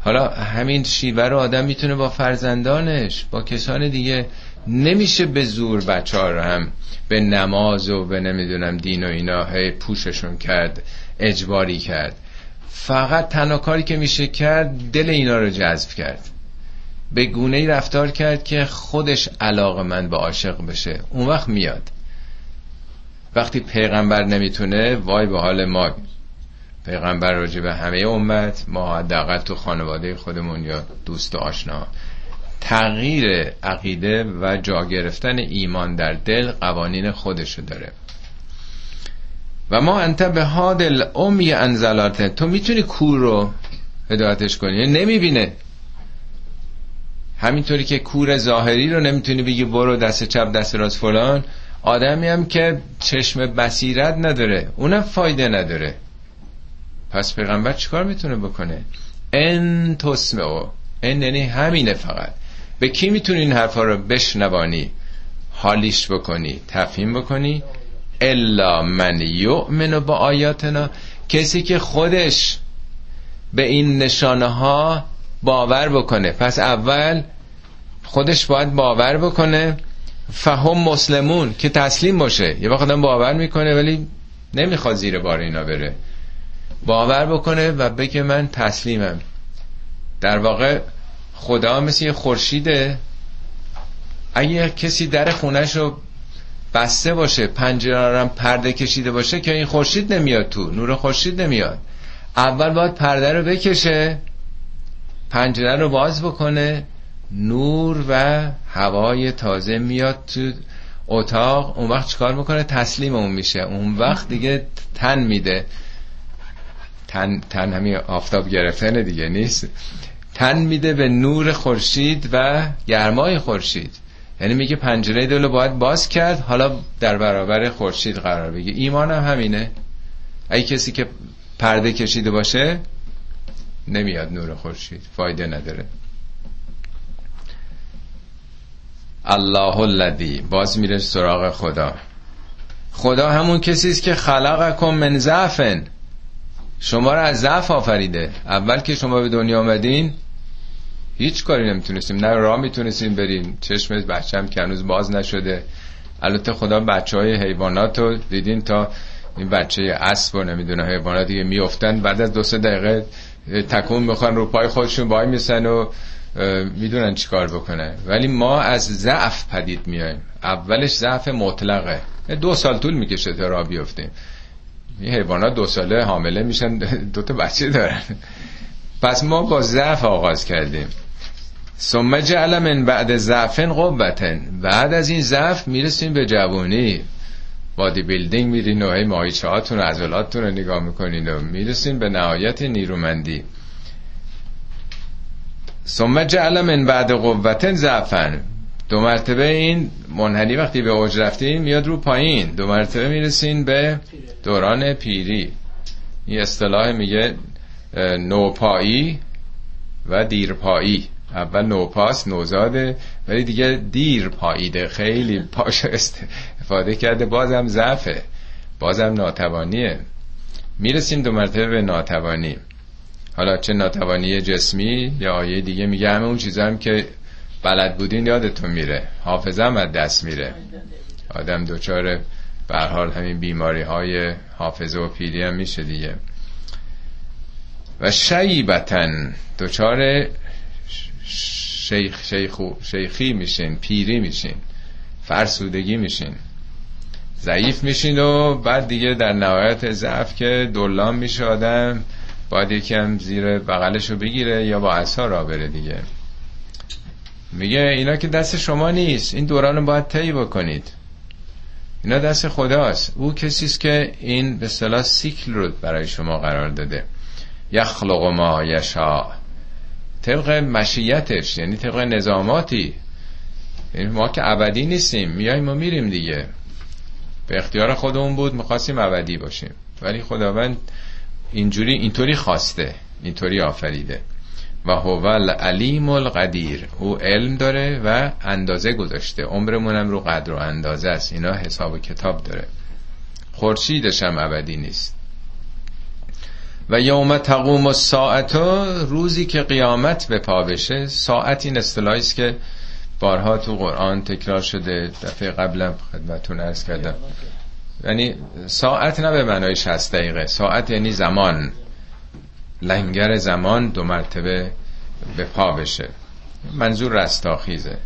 حالا همین شیوه رو آدم می‌تونه با فرزندانش با کسان دیگه نمیشه به زور بچه ها رو هم به نماز و به نمی‌دونم دین و اینا پوششون کرد اجباری کرد. فقط تنها کاری که میشه کرد دل اینا رو جذب کرد. به گونه ای رفتار کرد که خودش علاقه من به عاشق بشه. اون وقت میاد. وقتی پیغمبر نمی‌تونه وای به حال ما. پیغمبر راجع به همه امت ما حداقل تو خانواده خودمون یا دوست و آشنا. تغییر عقیده و جا گرفتن ایمان در دل قوانین خودشو داره. و ما انت به هادل امی انزلاته. تو می‌تونی کور رو هدایتش کنی؟ یعنی نمی‌بینه. همینطوری که کور ظاهری رو نمی‌تونی بگی برو دست چپ دست راست فلان. آدمی هم که چشم بصیرت نداره. اونم فایده نداره. پس پیغمبر چیکار می‌تونه بکنه؟ ان تسمعو. ان یعنی همینه فقط. به کی می‌تونی این حرفا رو بشنوانی؟ حالیش بکنی تفهیم بکنی؟ الا من یؤمن با آیاتنا. کسی که خودش به این نشانه ها باور بکنه. پس اول خودش باید باور بکنه. فهم مسلمون که تسلیم باشه. یه وقت باور می‌کنه ولی نمی‌خواد زیر بار اینا بره. باور بکنه و بگه من تسلیمم. در واقع خدا مثل یه خورشیده. اگه کسی در خونش رو بسته باشه پنجره هم پرده کشیده باشه که این خورشید نمیاد تو نور خورشید نمیاد. اول باید پرده رو بکشه پنجره رو باز بکنه نور و هوای تازه میاد تو اتاق. اون وقت چیکار می‌کنه؟ تسلیم اون میشه. اون وقت دیگه تن میده. تن, تن همین آفتاب گرفتن دیگه نیست؟ تن میده به نور خورشید و گرمای خورشید. یعنی میگه پنجره دلو باید باز کرد حالا در برابر خورشید قرار بگه. ایمان هم همینه. ای کسی که پرده کشیده باشه نمیاد نور خورشید. فایده نداره. الله الذی باز میره سراغ خدا. خدا همون کسی است که خلقکم من ضعفن. شما را از ضعف آفریده. اول که شما به دنیا آمدین هیچ کاری نمی‌تونستیم. نه راه می‌تونستیم بریم. چشم بچم که هنوز باز نشده. البته خدا بچه های حیوانات رو دیدین تا این بچه اسب و نمی‌دونه حیوانات دیگه میفتن بعد از دو سه دقیقه تکون می‌خوان رو پای خودشون بای میسن و می‌دونن چیکار بکنه. ولی ما از ضعف پدید میایم اولش ضعف مطلقه. دو سال طول می‌کشه تا را بیفتیم. این حیوانات دو ساله حامله میشن. دو تا بچه دارن. پس ما با ضعف آغاز کردیم. ثم جعل من بعد ضعفن قوتن. بعد از این ضعف می‌رسیم به جوانی. بادی بیلدینگ میرین و ماهیچه هاتون و عضلاتتون رو نگاه می‌کنین و می‌رسین به نهایت نیرومندی. ثم جعل من بعد قوتن ضعفن. دو مرتبه این منحنی وقتی به اوج رفتین میاد رو پایین. دو مرتبه می‌رسین به دوران پیری. این اصطلاح میگه نوپایی و دیرپایی. اول نوپاس نوزاده ولی دیگه دیر پاییده خیلی پاش استفاده کرده بازم ضعفه. بازم ناتوانیه. می‌رسیم دو مرتبه به ناتوانی. حالا چه ناتوانی جسمی یا آیه دیگه میگه همه اون چیزا که بلد بودین یادتون میره. حافظه هم از دست میره. آدم دوچار به حال همین بیماری های حافظه و پیری هم میشه دیگه. و شیبتن دوچار شیخ شیخو شیخی میشین پیری میشین فرسودگی میشین. ضعیف میشین و بعد دیگه در نهایت ضعف که دلان میشه آدم باید یکم زیر بغلشو بگیره یا با عصا را بره دیگه. میگه اینا که دست شما نیست این دوران رو باید طی بکنید. اینا دست خداست. او کسی است که این به صلاح سیکل رو برای شما قرار داده. یخلق ما یشا طبق مشیتش یعنی طبق نظاماتی. یعنی ما که ابدی نیستیم میایم ما میریم دیگه. به اختیار خودمون بود می‌خواستیم ابدی باشیم. ولی خداوند اینجوری اینطوری خواسته اینطوری آفریده. و هو العلیم القدیر. او علم داره و اندازه گذاشته. عمرمونم رو قدر و اندازه است. اینا حساب و کتاب داره. خورشیدش هم ابدی نیست. و یوم تقوم الساعت روزی که قیامت به پا بشه. ساعت این اصطلاحی است که بارها تو قرآن تکرار شده دفعه قبلا خدمتون ارز کردم. یعنی ساعت نه به معنای 60 دقیقه. ساعت یعنی زمان. لنگر زمان دو مرتبه به پا بشه. منظور رستاخیزه.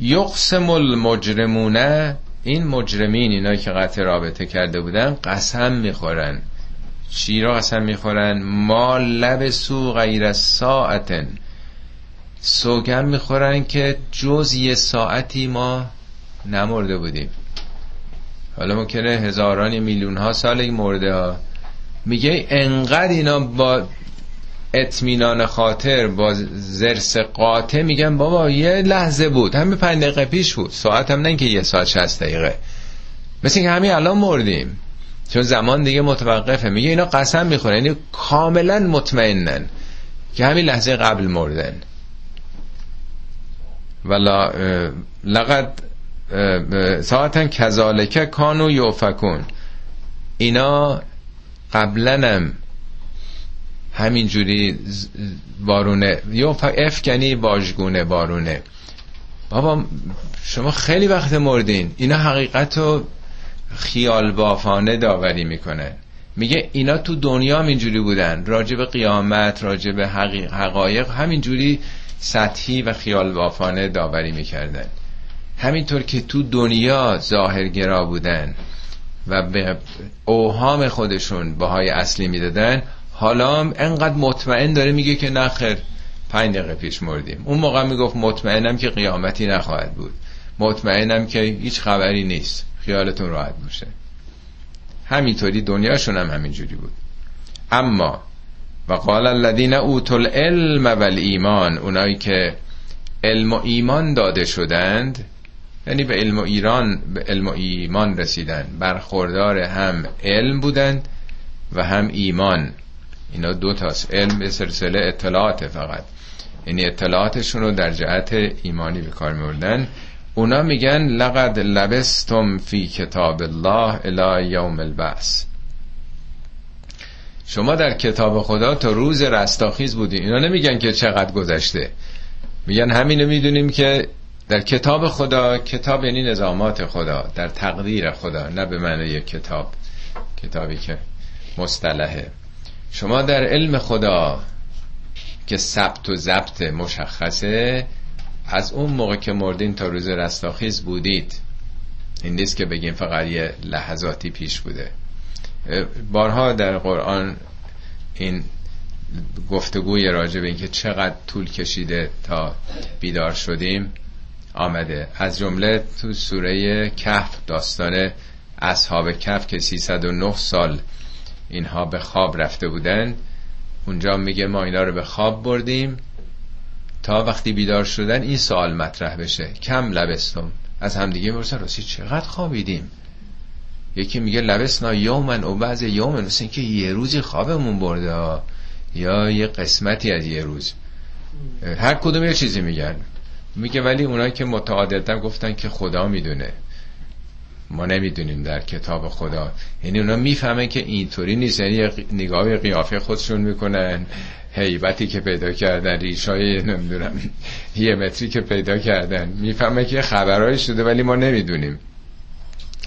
یقسم المجرمونه این مجرمین اینایی که قطع رابطه کرده بودن قسم می‌خورن. چی را قسم می‌خورن. ما لب سو غیر ساعتن. سوگن می‌خورن که جز یه ساعتی ما نمرده بودیم. حالا ممکنه هزاران میلیون ها سال مرده ها. میگه انقدر اینا با اطمینان خاطر با زرس قاطع میگن بابا یه لحظه بود. همین پنج دقیقه پیش بود. ساعت هم نه که یه ساعت شست دقیقه. مثل که همین الان مردیم. چون زمان دیگه متوقفه. میگه اینا قسم می‌خوره یعنی کاملا مطمئنن که همین لحظه قبل مردن. ولا لقد ساعتا کذالکه کانو یوفکون. اینا قبلنم همینجوری بارونه. یا افکنی باجگونه بارونه. بابا شما خیلی وقت مردین. اینا حقیقت رو خیال بافانه داوری می‌کنه. میگه اینا تو دنیا اینجوری بودن. راجب قیامت راجب حقایق همینجوری سطحی و خیال بافانه داوری می‌کردن. همینطور که تو دنیا ظاهرگرا بودن و به اوهام خودشون بهای اصلی می‌دادن حالا انقدر مطمئن داره میگه که نخیر پنج دقیقه پیش مردیم. اون موقع می‌گفت مطمئنم که قیامتی نخواهد بود. مطمئنم که هیچ خبری نیست. خیالتون راحت باشه. همینطوری دنیاشون هم همینجوری بود. اما و قال الذین اوتوا العلم والایمان اونایی که علم و ایمان داده شدند یعنی به علم و ایران به علم و ایمان رسیدن برخوردار هم علم بودند و هم ایمان. اینا دو تاست. علم به سلسله اطلاعات فقط. یعنی اطلاعاتشون رو در جهت ایمانی به کار میوردن اونا میگن لقد لبستم فی کتاب الله الى یوم البعث. شما در کتاب خدا تا روز رستاخیز بودین اینا نمیگن که چقدر گذشته. میگن همینو می‌دونیم که در کتاب خدا کتاب یعنی نظامات خدا در تقدیر خدا نه به معنی کتاب کتابی که مصطلحه. شما در علم خدا که ثبت و ضبط مشخصه از اون موقع که مردین تا روز رستاخیز بودید این نیست که بگیم فقط یه لحظاتی پیش بوده. بارها در قرآن این گفتگوی راجع به اینکه چقدر طول کشیده تا بیدار شدیم آمده. از جمله تو سوره کهف داستان اصحاب کهف که 309 سال اینها به خواب رفته بودن اونجا میگه ما اینا رو به خواب بردیم. تا وقتی بیدار شدن این سوال مطرح بشه. کم لبستم از همدیگه می‌رسن راستی چقدر خوابیدیم؟ یکی میگه لبسنا یومن و بعض یومن. مثل که یه روزی خوابمون برده یا یه قسمتی از یه روز. هر کدوم یه چیزی میگن. میگه ولی اونایی که متعادلتر گفتن که خدا می‌دونه. ما نمی‌دونیم در کتاب خدا. یعنی اونا می‌فهمن که اینطوری نیست. یعنی نگاه قیافه خودشون می‌کنن. حیبتی که پیدا کردن ریشای نمی‌دونم یه متری که پیدا کردن. می‌فهمه که خبرهایی شده ولی ما نمی‌دونیم.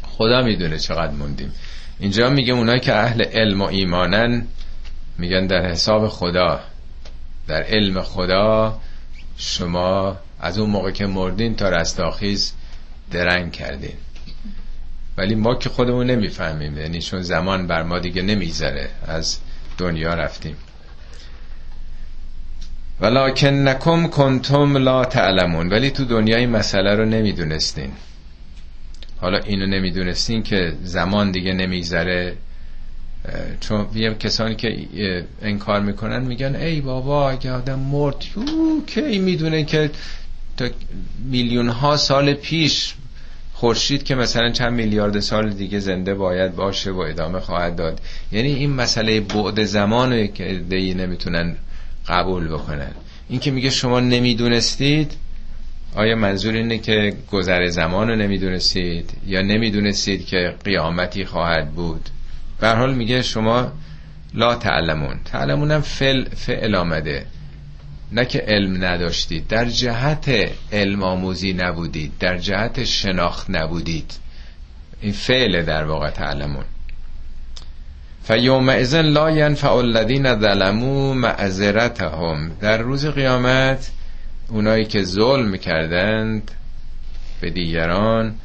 خدا می‌دونه چقدر موندیم. اینجا میگه اونایی که اهل علم و ایمانن میگن در حساب خدا. در علم خدا شما از اون موقع که مردین تا رستاخیز درنگ کردین. ولی ما که خودمون نمی‌فهمیم یعنی چون زمان بر ما دیگه نمیگذره از دنیا رفتیم. ولکن نکم کنتم لا تعلمون. ولی تو دنیای مسئله رو نمی‌دونستین. حالا اینو نمی‌دونستین که زمان دیگه نمیگذره. چون یه کسانی که انکار می‌کنن میگن ای بابا اگه آدم مرد کی می‌دونه که تا میلیون ها سال پیش خورشید که مثلا چند میلیارد سال دیگه زنده باید باشه و ادامه خواهد داد. یعنی این مسئله بعد زمان که دی نمی‌تونن قبول بکنن این که میگه شما نمی‌دونستید آیا منظور اینه که گذر زمان رو نمی‌دونستید؟ یا نمی‌دونستید که قیامتی خواهد بود؟ به حال میگه شما لا تعلمون. تعلمون هم فعل, فعل آمده. نه که علم نداشتید. در جهت علم آموزی نبودید. در جهت شناخت نبودید. این فعل در واقع تعلمون. فیوم ازن لا ینفع الذین ظلموا معذرتهم. در روز قیامت اونایی که ظلم کردند به دیگران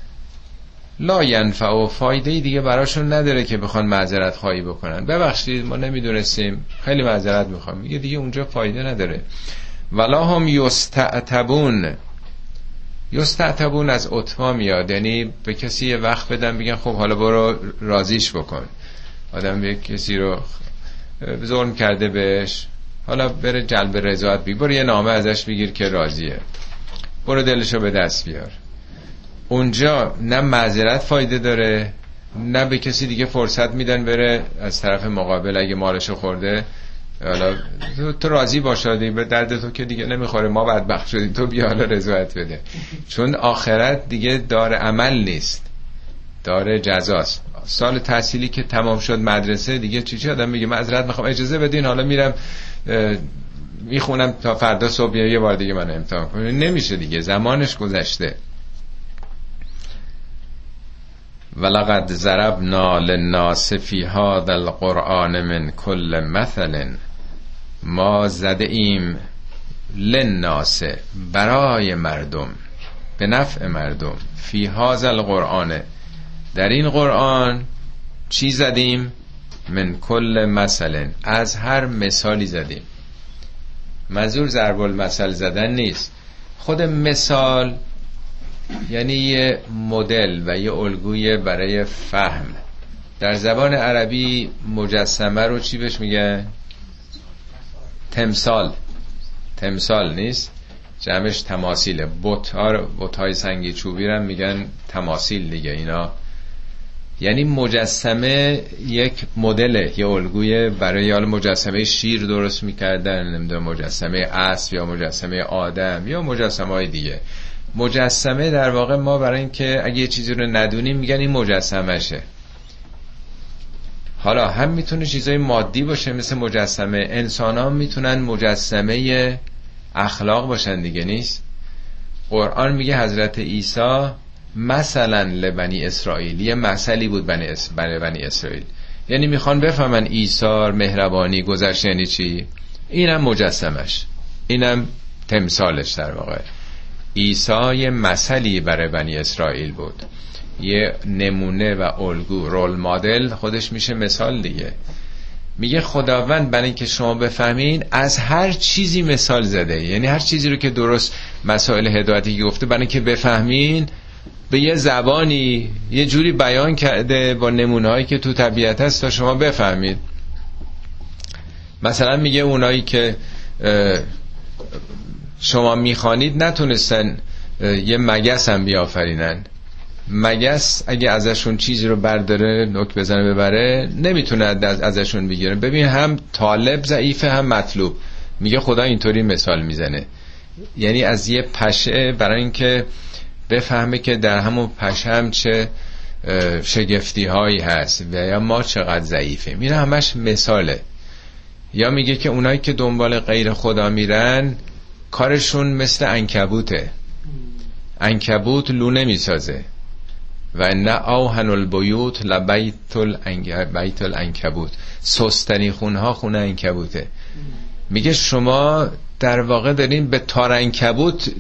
لا ینفع و فایده دیگه براشون نداره که بخوان معذرت خواهی بکنن. ببخشید ما نمی‌دونستیم. خیلی معذرت می‌خوام. میگه دیگه اونجا فایده نداره. ولا هم یستعتبون. یستعتبون از اتما میاد. یعنی به کسی یه وقت بدن بگن خب حالا برو رازیش بکن. آدم به کسی رو ظلم کرده بهش. حالا بره جلب رضایت برو یه نامه ازش بگیر که راضیه. برو دلشو به دست بیار. اونجا نه معذرت فایده داره نه به کسی دیگه فرصت میدن بره. از طرف مقابل اگه مالشو خورده حالا تو راضی باش به درد تو که دیگه نمی‌خوره. ما بدبخت شدیم تو بیا حالا رضایت بده. چون آخرت دیگه دار عمل نیست. داره جزاست. سال تحصیلی که تمام شد مدرسه دیگه چی چی آدم میگه؟ معذرت می‌خوام اجازه بدین حالا میرم می‌خونم تا فردا صبح یه بار دیگه من امتحان کنم نمیشه دیگه زمانش گذشته. ولقد ضربنا للناس فی هذا القرآن من کل مثل ما زده ایم للناس برای مردم به نفع مردم. فی هاز القرآنه در این قرآن چی زدیم؟ من کل مثلا از هر مثالی زدیم. منظور ضرب المثل زدن نیست. خود مثال یعنی یه مدل و یه الگوی برای فهم. در زبان عربی مجسمه رو چی بهش میگه تمثال. تمثال نیست. جمعش تماسیله بوت های سنگی چوبی رو میگن تماسیل دیگه. اینا یعنی مجسمه یک مدل یه الگوی برای حال مجسمه شیر درست می‌کردن نمی‌دونم مجسمه اسب یا مجسمه آدم یا مجسمه های دیگه. مجسمه در واقع ما برای اینکه اگه یه چیزی رو ندونیم میگن این مجسمشه حالا هم می‌تونه چیزای مادی باشه مثل مجسمه. انسان ها می‌تونن مجسمه اخلاق باشن دیگه نیست؟ قرآن میگه حضرت عیسی مثلا لبنی اسرائیل یه مثلی بود اس... بنی اسرائیل. یعنی می‌خوان بفهمن ایثار مهربانی گذشت یعنی چی؟ اینم مجسمش. اینم تمثالش در واقع. عیسی یه مثلی برای بنی اسرائیل بود. یه نمونه و الگو رول مدل خودش میشه مثال دیگه. میگه خداوند برای اینکه شما بفهمین از هر چیزی مثال زده. یعنی هر چیزی رو که درست مسائل هدایتی گفته برای اینکه بفهمین به یه زبانی یه جوری بیان کرده با نمونه هایی که تو طبیعت هست تا شما بفهمید. مثلا میگه اونایی که شما می‌خوانید نتونستن یه مگس هم بیافرینن. مگس اگه ازشون چیزی رو برداره نک بزنه ببره نمی‌تونه ازشون بگیره. ببین هم طالب ضعیفه هم مطلوب. میگه خدا اینطوری مثال می‌زنه. یعنی از یه پشه برای اینکه بفهمه که در همون پشم چه شگفتی هایی هست و یا ما چقدر ضعیفه میره همش مثاله. یا میگه که اونایی که دنبال غیر خدا میرن کارشون مثل انکبوته انکبوت لو نمی‌سازه. و نه آهن البیوت لبیت بیت الانکبوت سستنی خونها خونه انکبوته میگه شما در واقع دارین به تار انکبوت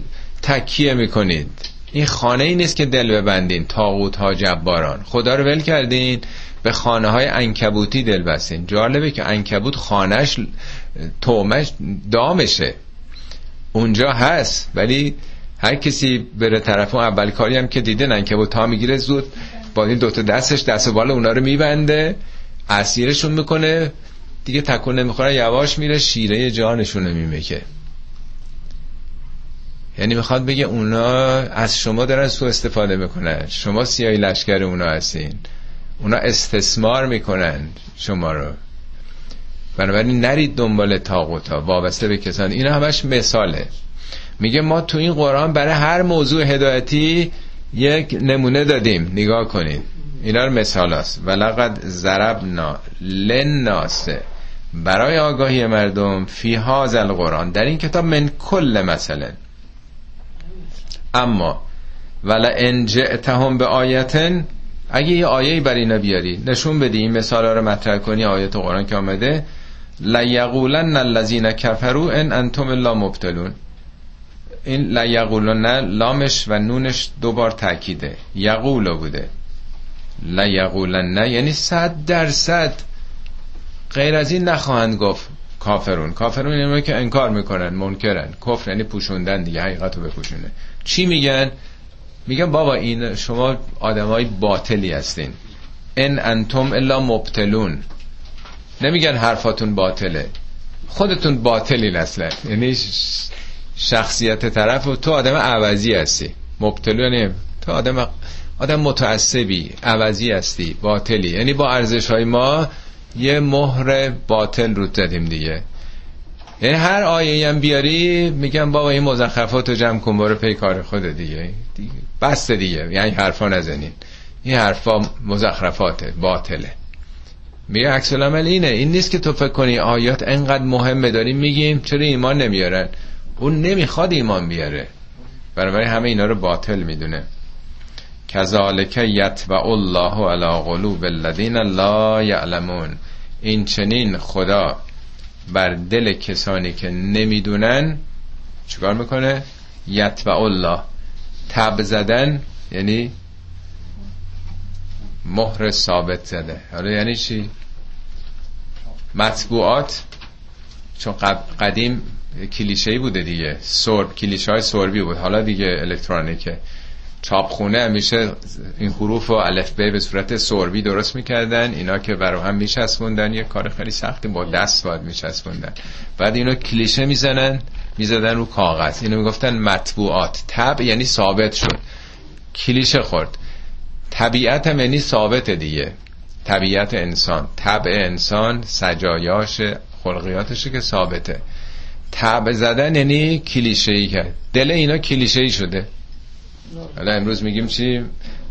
تکیه می‌کنید. این خانه ای نیست که دل ببندین تاغوت ها جباران. خدا رو ول کردین به خانه های انکبوتی دل بستین. جالبه که انکبوت خانهش تومش دامشه. اونجا هست ولی هر کسی بره طرف اون اول کاری هم که دیده انکبوت تا می‌گیره زود با این دوتا دستش دست و بال اونا رو میبنده اسیرشون می‌کنه. دیگه تکون نمی‌خوره یواش میره شیره جانشون رو میمکه. یعنی می‌خواد بگه اونا از شما دارن سو استفاده می‌کنن. شما سیاهی لشکر اونا هستین. اونا استثمار می‌کنن شما رو. بنابراین نرید دنبال تاقوتا وابسته به کسان این همش مثاله. میگه ما تو این قرآن برای هر موضوع هدایتی یک نمونه دادیم. نگاه کنید. اینا رو مثال است ولقد ضربنا للناس برای آگاهی مردم فی هاذ القرآن. در این کتاب من کل مثلا اما ولا ان جئتهم به آیتن اگه یه آیه‌ای بر اینا بیاری نشون بدی این مثالا رو مطرح کنی آیت قرآن که آمده لیقولن الذین کفروا ان انتم الا مبتلون. این لیقولن لامش و نونش دوبار تاکیده یقولو بوده. لیقولن یعنی صد درصد. غیر از این نخواهند گفت. کافرون. کافرون یعنی که انکار می‌کنن منکرن. کفر یعنی پوشوندن دیگه حقیقت رو بپوشونه. چی میگن؟ میگن بابا این شما آدمای باطلی هستین. ان انتم الا مبتلون. نمیگن حرفاتون باطله. خودتون باطلی اصلا یعنی شخصیت طرف تو آدم عوضی هستی. مبتلون یعنی تو آدم آدم متعصبی عوضی هستی باطلی. یعنی با ارزش های ما یه مهر باطل رو زدیم دیگه. یعنی هر آیه هم بیاری میگم بابا این مزخرفات رو جمع کن برو پی کار خود دیگه, دیگه بست دیگه. یعنی حرفا نزنین. این حرفا مزخرفاته باطله. میگه عکس العمل اینه. این نیست که تو فکر کنی آیات انقدر مهمه داریم میگیم چرا ایمان نمیارن؟ اون نمی‌خواد ایمان بیاره. برای همه اینا رو باطل می‌دونه. کذالک یتبع الله علی قلوب الذین لا یعلمون. این چنین خدا بر دل کسانی که نمی‌دونن چیکار می‌کنه؟ یتبع الله. تب زدن یعنی مهر ثابت زده. حالا یعنی چی؟ مطبوعات چون قدیم کلیشه بوده دیگه. سرب کلیشه سربی بود. حالا دیگه الکترونیکه. چاپخونه همیشه این حروف و الف ب به صورت سربی درست می‌کردن. اینا که برای هم میچسبوندن یه کار خیلی سختی با دست باید میچسبوندن. بعد اینو کلیشه می‌زنن می‌زدن رو کاغذ. اینو می‌گفتن مطبوعات. تب یعنی ثابت شد. کلیشه خورد. طبیعت هم یعنی ثابت دیگه. طبیعت انسان. طبع انسان سجایاش خلقیاتشه که ثابته. تب زدن یعنی کلیشه ای کرد دل اینا کلیشه ای شده. حالا امروز میگیم چی؟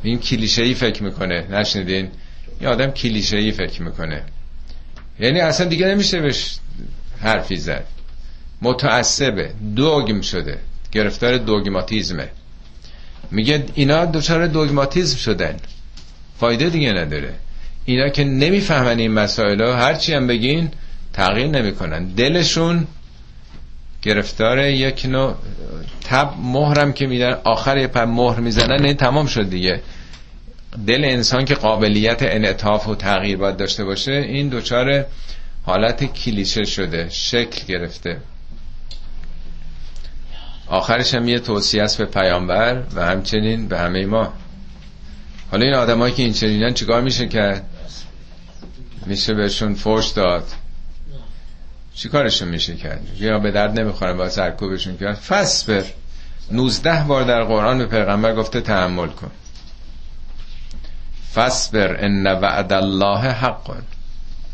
این کلیشه ای فکر می‌کنه نشنیدین؟ یه آدم کلیشه ای فکر می‌کنه. یعنی اصلا دیگه نمیشه بهش حرفی زد. متعصبه دوگم شده گرفتار دوگماتیزمه. میگه اینا دچار دوگماتیزم شدن. فایده دیگه نداره. اینا که نمی‌فهمن این مسائل هرچی هم بگین تغییر نمی‌کنن. دلشون گرفتار یک نوع تب مهرم که میدن آخر یه پر مهر می‌زنن این تمام شد دیگه. دل انسان که قابلیت انعطاف و تغییر باید داشته باشه این دوچار حالت کلیشه شده شکل گرفته. آخرش هم یه توصیه است به پیامبر و همچنین به همه ما. حالا این آدمایی که این چنینن چیکار میشه کرد؟ میشه بهشون فوش داد. چی کارشون میشه کرد یا به درد نمی‌خوره با سرکوبشون کرد فصبر 19 بار در قرآن به پیغمبر گفته تحمل کن. فصبر ان وعد الله حق.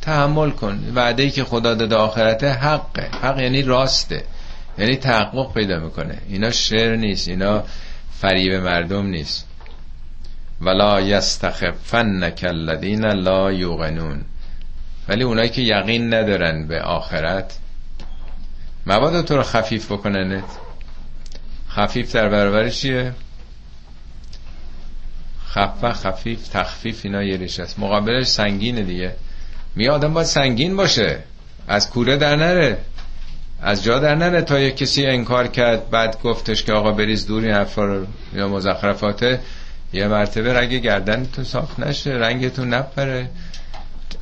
تحمل کن. وعده ای که خدا داده آخرته حقه. حق یعنی راسته. یعنی تحقق پیدا می‌کنه. اینا شعر نیست. اینا فریب مردم نیست. ولا یستخفنک الذین لا یوقنون ولی اونایی که یقین ندارن به آخرت مواد تو رو خفیف بکننت. خفیف در برابر چیه؟ خفه خفیف تخفیف اینا یه ریش است. مقابلش سنگینه دیگه. می آدم باید سنگین باشه. از کوره در نره. از جا در نره تا یک کسی انکار کرد بعد گفتش که آقا بریز دور این حرفا یا مزخرفاته. یه مرتبه رگ گردنتون صاف نشه رنگتون نپره.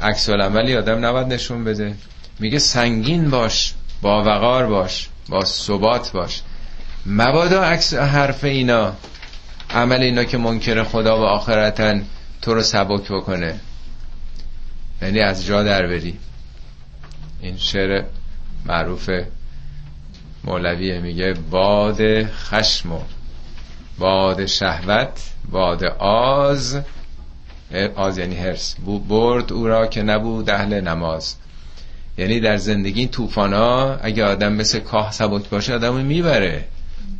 عکس عملی آدم نباید نشون بده. میگه سنگین باش با وقار باش با ثبات باش. مبادا عکس حرف اینا. عمل اینا که منکر خدا و آخرتن تو رو سبک بکنه. یعنی از جا در بری. این شعر معروف مولویه میگه باد خشم و باد شهوت باد آز آز یعنی هرس برد او را که نبود اهل نماز. یعنی در زندگی این ها اگه آدم مثل کاه سبک باشه آدم می‌بره.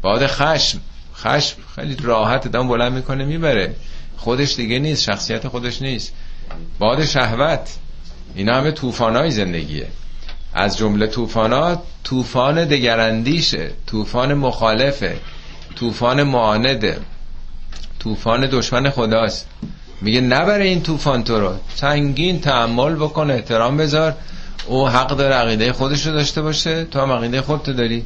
باد خشم. خشم خیلی راحت آدم بلند می‌کنه می‌بره. خودش دیگه نیست شخصیت خودش نیست. باد شهوت. اینا همه طوفان های زندگیه. از جمله طوفان طوفان دگراندیشه. طوفان مخالفه. طوفان معانده. طوفان دشمن خداست. میگه نبره این طوفان تو رو. سنگین تحمل بکن احترام بذار. او حق داره عقیده خودش رو داشته باشه. تو هم عقیده خودتو داری.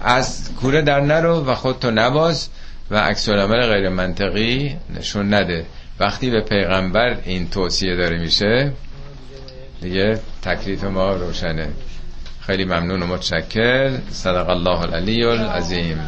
از کوره در نرو و خودتو نباز و عکس غیر منطقی نشون نده. وقتی به پیغمبر این توصیه داره میشه دیگه تکلیف ما روشنه. خیلی ممنون و متشکر. صدق الله العلی العظیم.